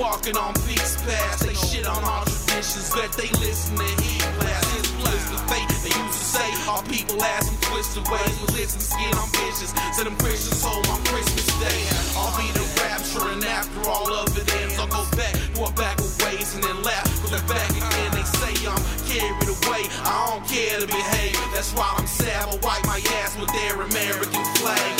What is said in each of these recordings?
walking on peace paths. They shit on our traditions, bet they listen to heat blast. Bliss the fate. They used to say our people ask some twisted ways. But listen, skin ambitious. Send them Christians home on Christmas Day. I'll be the rapture, and after all of it ends, I'll go back, walk back a ways, and then laugh. Go back again. They say I'm carried away. I don't care to behave. That's why I'm sad. I'll wipe my ass with their American flag.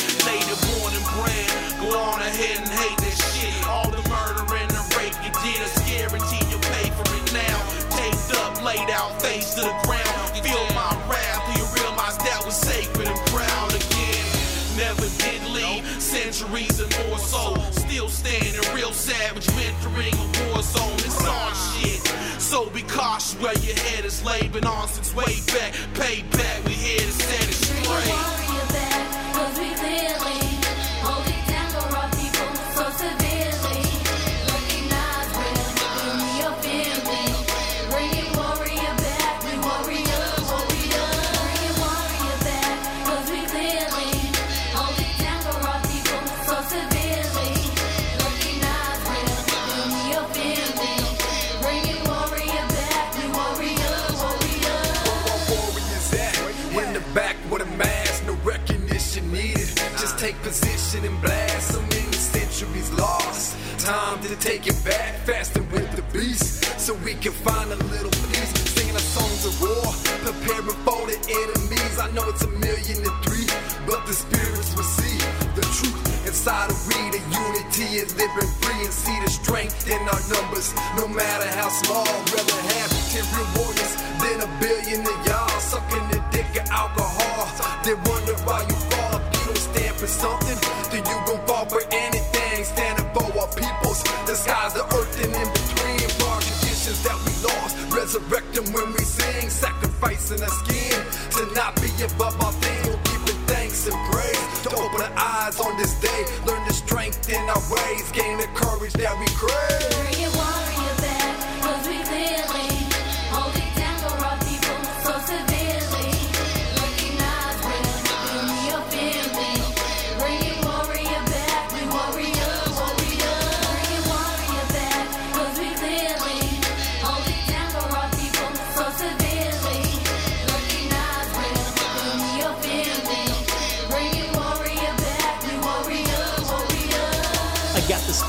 Face to the ground. Feel my wrath. You realize that was sacred and proud again? Never did leave. Centuries and more so. Still standing real savage. You entering a war zone. It's on shit. So be cautious where your head is laboring on since way back. Payback, we here to set it straight. Just take position and blast. So many centuries lost. Time to take it back, faster with the beast, so we can find a little peace. Singing our songs of war, preparing for the enemies. I know it's a million to three, but the spirits will see the truth inside of we. The unity is living free and see the strength in our numbers, no matter how small. Rather have ten real warriors than a billion of y'all sucking the dick of alcohol. They wonder why you for something. Then you gon' fall for anything. Standing for our peoples, the skies, the earth, and in between. For our traditions that we lost, resurrect them when we sing. Sacrificing our skin to not be above our thing. We'll give it thanks and praise to open our eyes on this day. Learn the strength in our ways, gain the courage that we crave.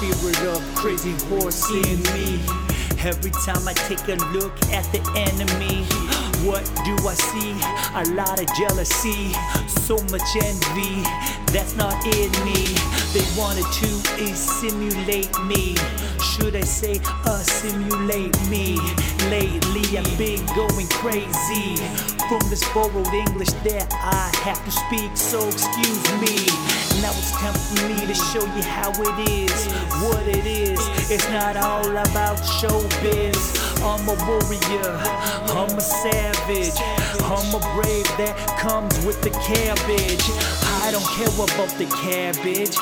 Spirit of crazy horse in me. Every time I take a look at the enemy, what do I see? A lot of jealousy, so much envy. That's not in me. They wanted to simulate me. Should I say assimilate me? Lately I've been going crazy from this borrowed English that I have to speak, so excuse me. Now it's time for me to show you how it is, what it is. It's not all about showbiz. I'm a warrior, I'm a savage, I'm a brave that comes with the cabbage. I don't care about the cabbage.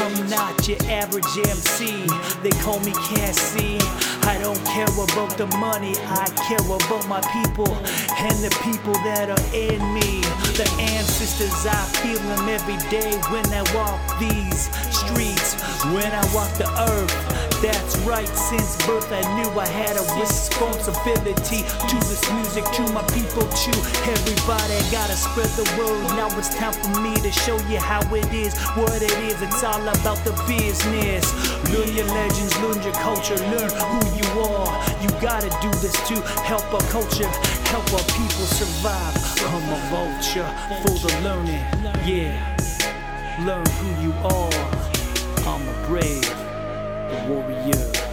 I'm not your average MC. They call me Cassie. I don't care about the money. I care about my people and the people that are in me. The ancestors, I feel them every day when I walk these streets. When I walk the earth. That's right, since birth I knew I had a responsibility to this music, to my people, to everybody. I Gotta spread the word. Now it's time for me to show you how it is, what it is. It's all about the business. Learn your legends, learn your culture, learn who you are. You gotta do this to help our culture, help our people survive. I'm a vulture for the learning, yeah. Learn who you are. I'm a brave warrior.